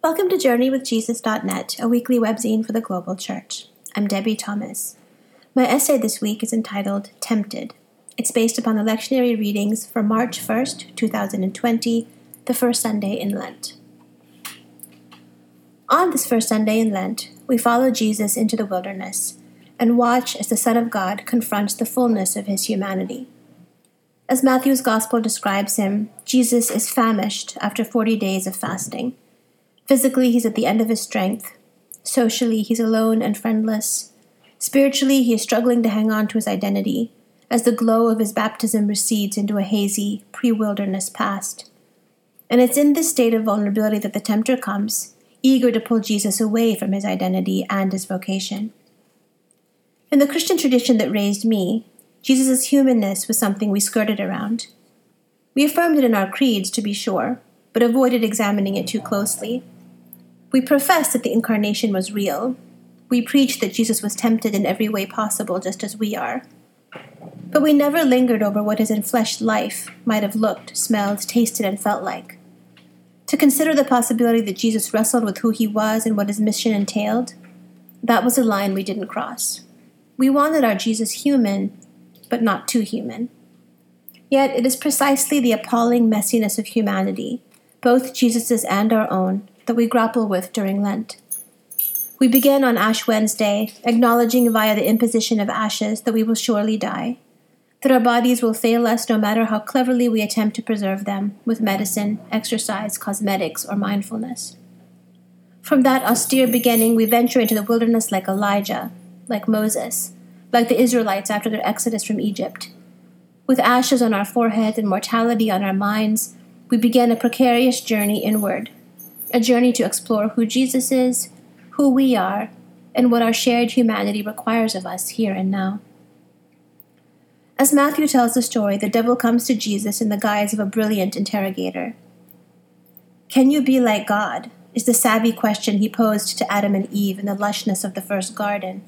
Welcome to JourneyWithJesus.net, a weekly webzine for the global church. I'm Debie Thomas. My essay this week is entitled Tempted. It's based upon the lectionary readings for March 1st, 2020, the first Sunday in Lent. On this first Sunday in Lent, we follow Jesus into the wilderness and watch as the Son of God confronts the fullness of his humanity. As Matthew's Gospel describes him, Jesus is famished after 40 days of fasting. Physically, he's at the end of his strength. Socially, he's alone and friendless. Spiritually, he is struggling to hang on to his identity as the glow of his baptism recedes into a hazy, pre wilderness past. And it's in this state of vulnerability that the tempter comes, eager to pull Jesus away from his identity and his vocation. In the Christian tradition that raised me, Jesus' humanness was something we skirted around. We affirmed it in our creeds, to be sure, but avoided examining it too closely. We profess that the incarnation was real. We preach that Jesus was tempted in every way possible, just as we are. But we never lingered over what his enfleshed life might have looked, smelled, tasted, and felt like. To consider the possibility that Jesus wrestled with who he was and what his mission entailed, that was a line we didn't cross. We wanted our Jesus human, but not too human. Yet it is precisely the appalling messiness of humanity, both Jesus's and our own, that we grapple with during Lent. We begin on Ash Wednesday, acknowledging via the imposition of ashes that we will surely die, that our bodies will fail us no matter how cleverly we attempt to preserve them with medicine, exercise, cosmetics, or mindfulness. From that austere beginning, we venture into the wilderness like Elijah, like Moses, like the Israelites after their exodus from Egypt. With ashes on our foreheads and mortality on our minds, we begin a precarious journey inward a journey to explore who Jesus is, who we are, and what our shared humanity requires of us here and now. As Matthew tells the story, the devil comes to Jesus in the guise of a brilliant interrogator. Can you be like God? is the savvy question he posed to Adam and Eve in the lushness of the first garden.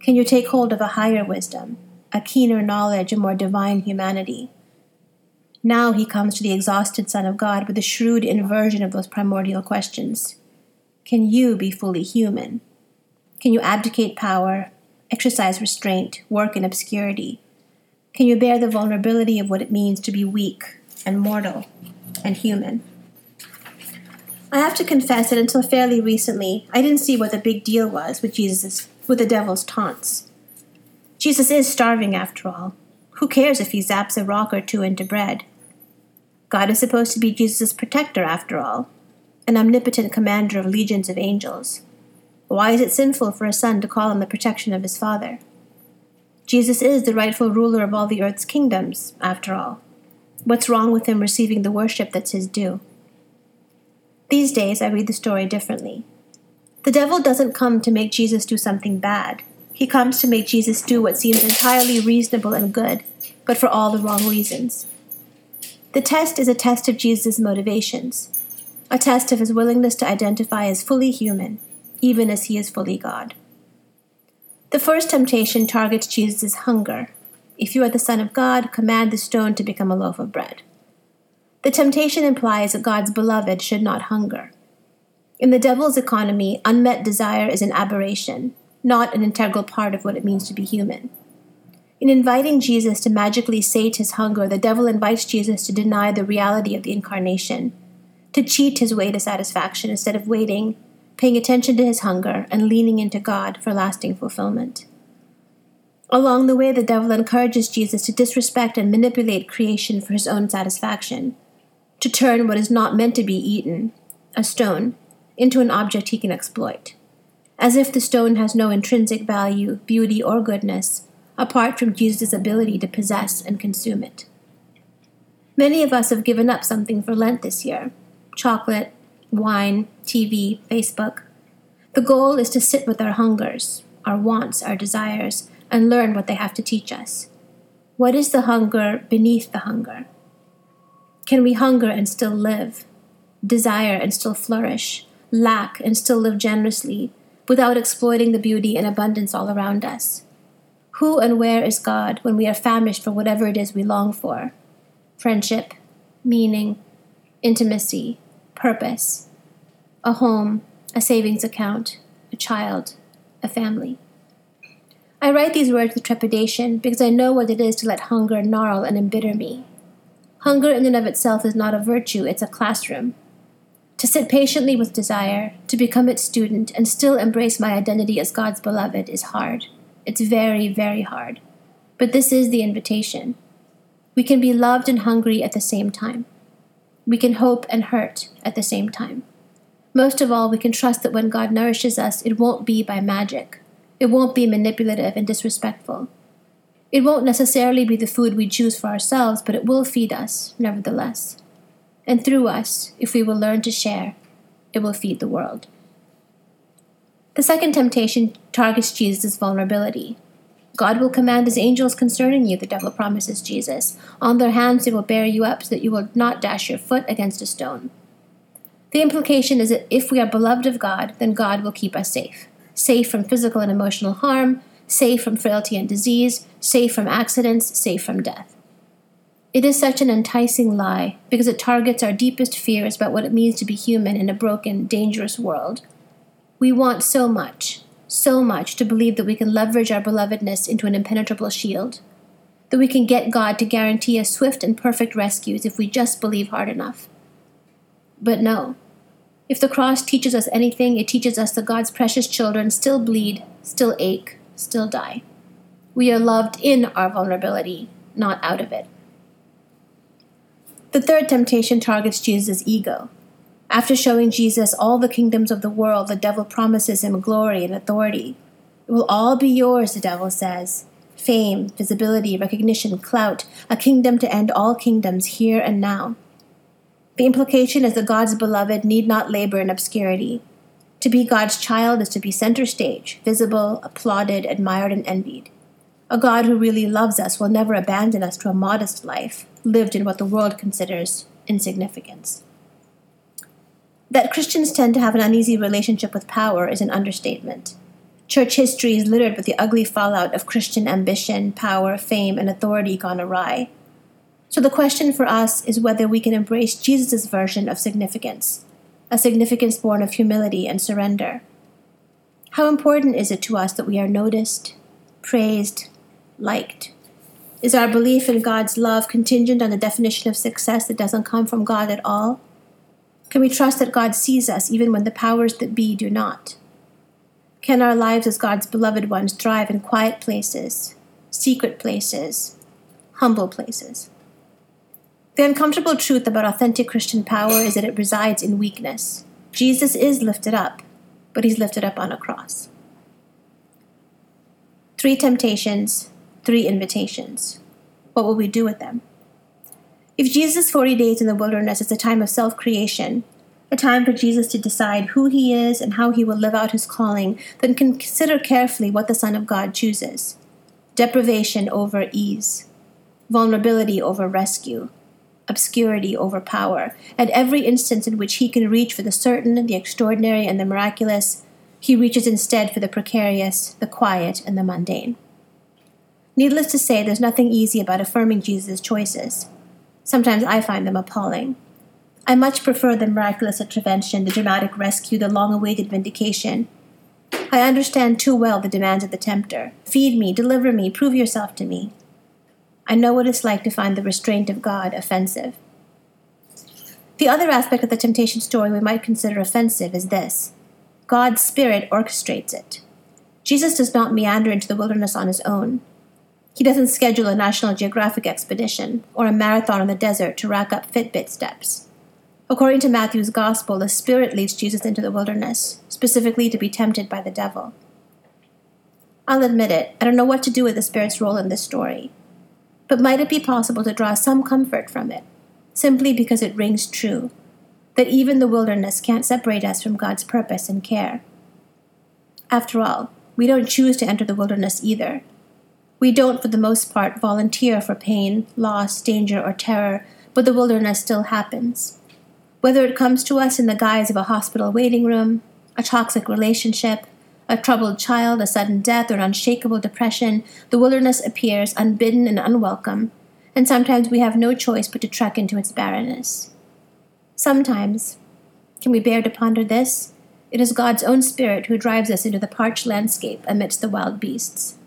Can you take hold of a higher wisdom, a keener knowledge, a more divine humanity? Now he comes to the exhausted Son of God with a shrewd inversion of those primordial questions. Can you be fully human? Can you abdicate power, exercise restraint, work in obscurity? Can you bear the vulnerability of what it means to be weak and mortal and human? I have to confess that until fairly recently, I didn't see what the big deal was with Jesus' with the devil's taunts. Jesus is starving after all. Who cares if he zaps a rock or two into bread? God is supposed to be Jesus' protector, after all, an omnipotent commander of legions of angels. Why is it sinful for a son to call on the protection of his father? Jesus is the rightful ruler of all the earth's kingdoms, after all. What's wrong with him receiving the worship that's his due? These days, I read the story differently. The devil doesn't come to make Jesus do something bad. He comes to make Jesus do what seems entirely reasonable and good, but for all the wrong reasons. The test is a test of Jesus' motivations, a test of his willingness to identify as fully human, even as he is fully God. The first temptation targets Jesus' hunger. If you are the Son of God, command the stone to become a loaf of bread. The temptation implies that God's beloved should not hunger. In the devil's economy, unmet desire is an aberration, not an integral part of what it means to be human. In inviting Jesus to magically sate his hunger, the devil invites Jesus to deny the reality of the incarnation, to cheat his way to satisfaction instead of waiting, paying attention to his hunger, and leaning into God for lasting fulfillment. Along the way, the devil encourages Jesus to disrespect and manipulate creation for his own satisfaction, to turn what is not meant to be eaten, a stone, into an object he can exploit, as if the stone has no intrinsic value, beauty, or goodness apart from Jesus' ability to possess and consume it. Many of us have given up something for Lent this year chocolate, wine, TV, Facebook. The goal is to sit with our hungers, our wants, our desires, and learn what they have to teach us. What is the hunger beneath the hunger? Can we hunger and still live, desire and still flourish, lack and still live generously, without exploiting the beauty and abundance all around us? Who and where is God when we are famished for whatever it is we long for? Friendship, meaning, intimacy, purpose. a home, a savings account, a child, a family. I write these words with trepidation because I know what it is to let hunger gnarl and embitter me. Hunger in and of itself is not a virtue, it's a classroom. To sit patiently with desire, to become its student, and still embrace my identity as God's beloved is hard. It's very, very hard. But this is the invitation. We can be loved and hungry at the same time. We can hope and hurt at the same time. Most of all, we can trust that when God nourishes us, it won't be by magic. It won't be manipulative and disrespectful. It won't necessarily be the food we choose for ourselves, but it will feed us, nevertheless. And through us, if we will learn to share, it will feed the world. The second temptation targets Jesus' vulnerability. God will command his angels concerning you, the devil promises Jesus. On their hands they will bear you up so that you will not dash your foot against a stone. The implication is that if we are beloved of God, then God will keep us safe safe from physical and emotional harm, safe from frailty and disease, safe from accidents, safe from death. It is such an enticing lie because it targets our deepest fears about what it means to be human in a broken, dangerous world. We want so much, so much to believe that we can leverage our belovedness into an impenetrable shield, that we can get God to guarantee us swift and perfect rescues if we just believe hard enough. But no, if the cross teaches us anything, it teaches us that God's precious children still bleed, still ache, still die. We are loved in our vulnerability, not out of it. The third temptation targets Jesus' ego. After showing Jesus all the kingdoms of the world, the devil promises him glory and authority. It will all be yours, the devil says fame, visibility, recognition, clout, a kingdom to end all kingdoms here and now. The implication is that God's beloved need not labor in obscurity. To be God's child is to be center stage, visible, applauded, admired, and envied. A God who really loves us will never abandon us to a modest life, lived in what the world considers insignificance. That Christians tend to have an uneasy relationship with power is an understatement. Church history is littered with the ugly fallout of Christian ambition, power, fame, and authority gone awry. So the question for us is whether we can embrace Jesus' version of significance, a significance born of humility and surrender. How important is it to us that we are noticed, praised, liked? Is our belief in God's love contingent on the definition of success that doesn't come from God at all? Can we trust that God sees us even when the powers that be do not? Can our lives as God's beloved ones thrive in quiet places, secret places, humble places? The uncomfortable truth about authentic Christian power is that it resides in weakness. Jesus is lifted up, but he's lifted up on a cross. Three temptations, three invitations. What will we do with them? If Jesus' 40 days in the wilderness is a time of self creation, a time for Jesus to decide who he is and how he will live out his calling, then consider carefully what the Son of God chooses deprivation over ease, vulnerability over rescue, obscurity over power. At every instance in which he can reach for the certain, the extraordinary, and the miraculous, he reaches instead for the precarious, the quiet, and the mundane. Needless to say, there's nothing easy about affirming Jesus' choices. Sometimes I find them appalling. I much prefer the miraculous intervention, the dramatic rescue, the long awaited vindication. I understand too well the demands of the tempter feed me, deliver me, prove yourself to me. I know what it's like to find the restraint of God offensive. The other aspect of the temptation story we might consider offensive is this God's Spirit orchestrates it. Jesus does not meander into the wilderness on his own. He doesn't schedule a National Geographic expedition or a marathon in the desert to rack up Fitbit steps. According to Matthew's Gospel, the Spirit leads Jesus into the wilderness, specifically to be tempted by the devil. I'll admit it, I don't know what to do with the Spirit's role in this story. But might it be possible to draw some comfort from it, simply because it rings true, that even the wilderness can't separate us from God's purpose and care? After all, we don't choose to enter the wilderness either. We don't, for the most part, volunteer for pain, loss, danger, or terror, but the wilderness still happens. Whether it comes to us in the guise of a hospital waiting room, a toxic relationship, a troubled child, a sudden death, or an unshakable depression, the wilderness appears unbidden and unwelcome, and sometimes we have no choice but to trek into its barrenness. Sometimes, Can we bear to ponder this? It is God's own Spirit who drives us into the parched landscape amidst the wild beasts.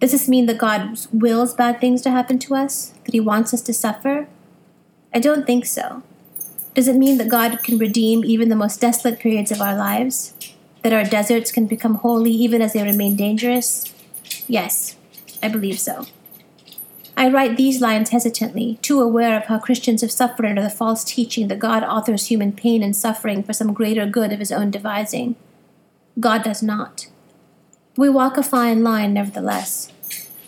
Does this mean that God wills bad things to happen to us? That He wants us to suffer? I don't think so. Does it mean that God can redeem even the most desolate periods of our lives? That our deserts can become holy even as they remain dangerous? Yes, I believe so. I write these lines hesitantly, too aware of how Christians have suffered under the false teaching that God authors human pain and suffering for some greater good of his own devising. God does not. We walk a fine line, nevertheless.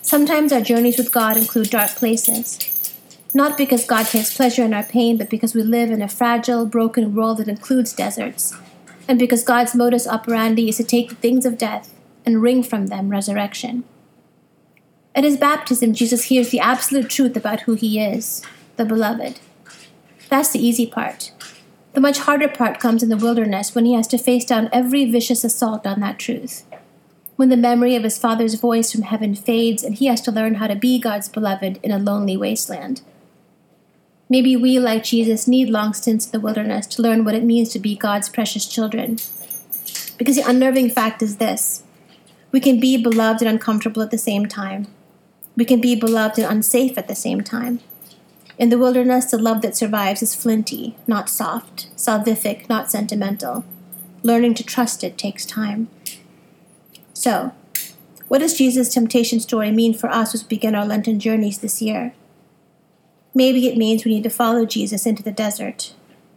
Sometimes our journeys with God include dark places. Not because God takes pleasure in our pain, but because we live in a fragile, broken world that includes deserts, and because God's modus operandi is to take the things of death and wring from them resurrection. At his baptism, Jesus hears the absolute truth about who he is, the beloved. That's the easy part. The much harder part comes in the wilderness when he has to face down every vicious assault on that truth. When the memory of his father's voice from heaven fades and he has to learn how to be God's beloved in a lonely wasteland. Maybe we, like Jesus, need long stints in the wilderness to learn what it means to be God's precious children. Because the unnerving fact is this we can be beloved and uncomfortable at the same time. We can be beloved and unsafe at the same time. In the wilderness, the love that survives is flinty, not soft, salvific, not sentimental. Learning to trust it takes time. So, what does Jesus' temptation story mean for us as we begin our Lenten journeys this year? Maybe it means we need to follow Jesus into the desert.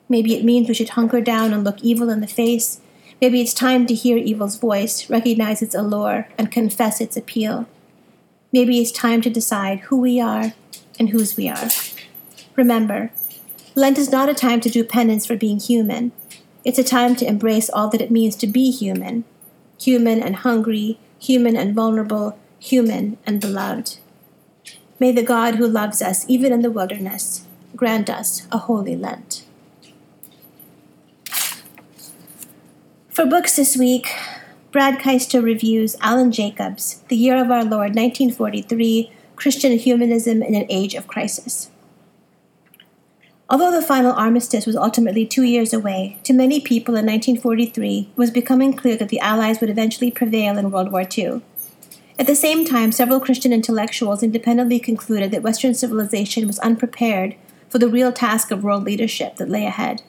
Maybe it means we should hunker down and look evil in the face. Maybe it's time to hear evil's voice, recognize its allure, and confess its appeal. Maybe it's time to decide who we are and whose we are. Remember, Lent is not a time to do penance for being human. It's a time to embrace all that it means to be human human and hungry, human and vulnerable, human and beloved. May the God who loves us, even in the wilderness, grant us a holy Lent. For books this week, Brad Keister reviews Alan Jacobs, The Year of Our Lord, 1943 Christian Humanism in an Age of Crisis. Although the final armistice was ultimately two years away, to many people in 1943 it was becoming clear that the Allies would eventually prevail in World War II. At the same time, several Christian intellectuals independently concluded that Western civilization was unprepared for the real task of world leadership that lay ahead.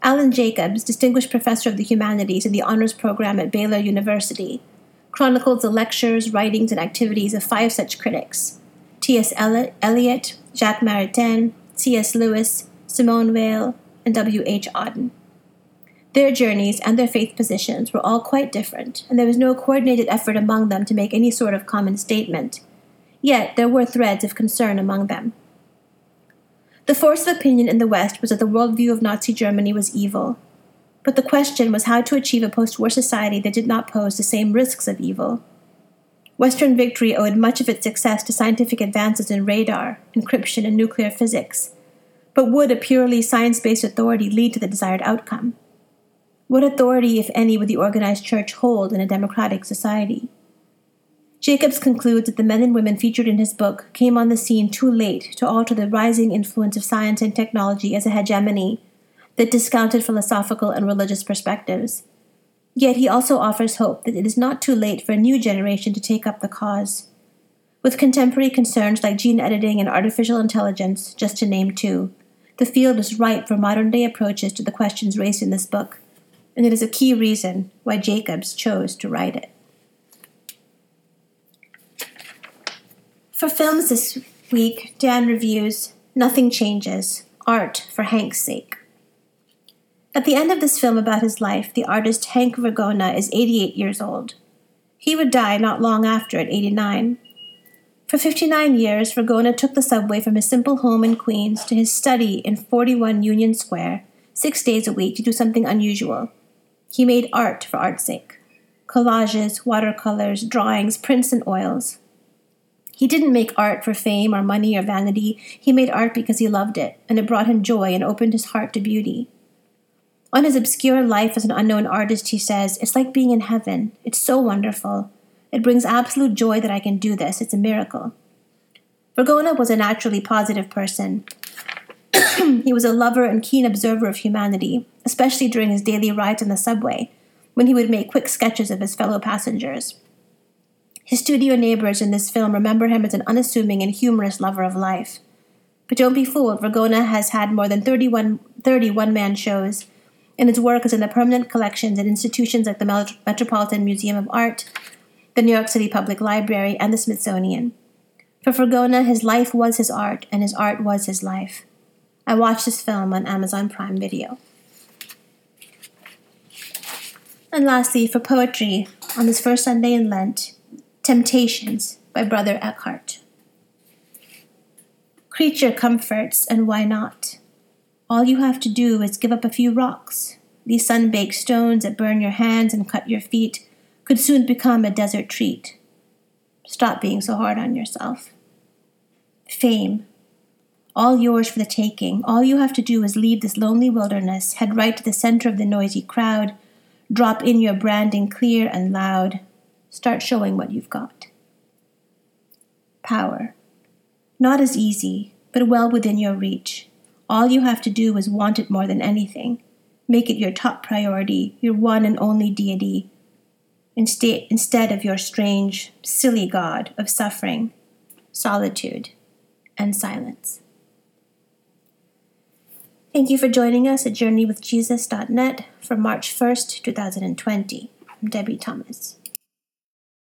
Alan Jacobs, Distinguished Professor of the Humanities in the Honors Program at Baylor University, chronicles the lectures, writings, and activities of five such critics T.S. Eliot, Jacques Maritain, C.S. Lewis, Simone Weil, and W.H. Auden. Their journeys and their faith positions were all quite different, and there was no coordinated effort among them to make any sort of common statement. Yet there were threads of concern among them. The force of opinion in the West was that the worldview of Nazi Germany was evil. But the question was how to achieve a post war society that did not pose the same risks of evil. Western victory owed much of its success to scientific advances in radar, encryption, and nuclear physics. But would a purely science based authority lead to the desired outcome? What authority, if any, would the organized church hold in a democratic society? Jacobs concludes that the men and women featured in his book came on the scene too late to alter the rising influence of science and technology as a hegemony that discounted philosophical and religious perspectives. Yet he also offers hope that it is not too late for a new generation to take up the cause. With contemporary concerns like gene editing and artificial intelligence, just to name two, the field is ripe for modern day approaches to the questions raised in this book, and it is a key reason why Jacobs chose to write it. For films this week, Dan reviews Nothing Changes Art for Hank's Sake. At the end of this film about his life, the artist Hank Virgona is 88 years old. He would die not long after at 89. For 59 years, Virgona took the subway from his simple home in Queens to his study in 41 Union Square, six days a week, to do something unusual. He made art for art's sake collages, watercolors, drawings, prints, and oils. He didn't make art for fame or money or vanity. He made art because he loved it, and it brought him joy and opened his heart to beauty. On his obscure life as an unknown artist, he says, It's like being in heaven. It's so wonderful. It brings absolute joy that I can do this. It's a miracle. Virgona was a naturally positive person. he was a lover and keen observer of humanity, especially during his daily rides on the subway, when he would make quick sketches of his fellow passengers. His studio neighbors in this film remember him as an unassuming and humorous lover of life. But don't be fooled, Virgona has had more than 31, 30 one man shows, and his work is in the permanent collections at institutions like the Metropolitan Museum of Art, the New York City Public Library, and the Smithsonian. For Virgona, his life was his art, and his art was his life. I watched this film on Amazon Prime Video. And lastly, for poetry, on this first Sunday in Lent, Temptations by Brother Eckhart. Creature comforts, and why not? All you have to do is give up a few rocks. These sun baked stones that burn your hands and cut your feet could soon become a desert treat. Stop being so hard on yourself. Fame. All yours for the taking. All you have to do is leave this lonely wilderness, head right to the center of the noisy crowd, drop in your branding clear and loud, start showing what you've got. Power. Not as easy, but well within your reach. All you have to do is want it more than anything. Make it your top priority, your one and only deity, instead of your strange, silly God of suffering, solitude, and silence. Thank you for joining us at JourneyWithJesus.net for March 1st, 2020. I'm Debie Thomas.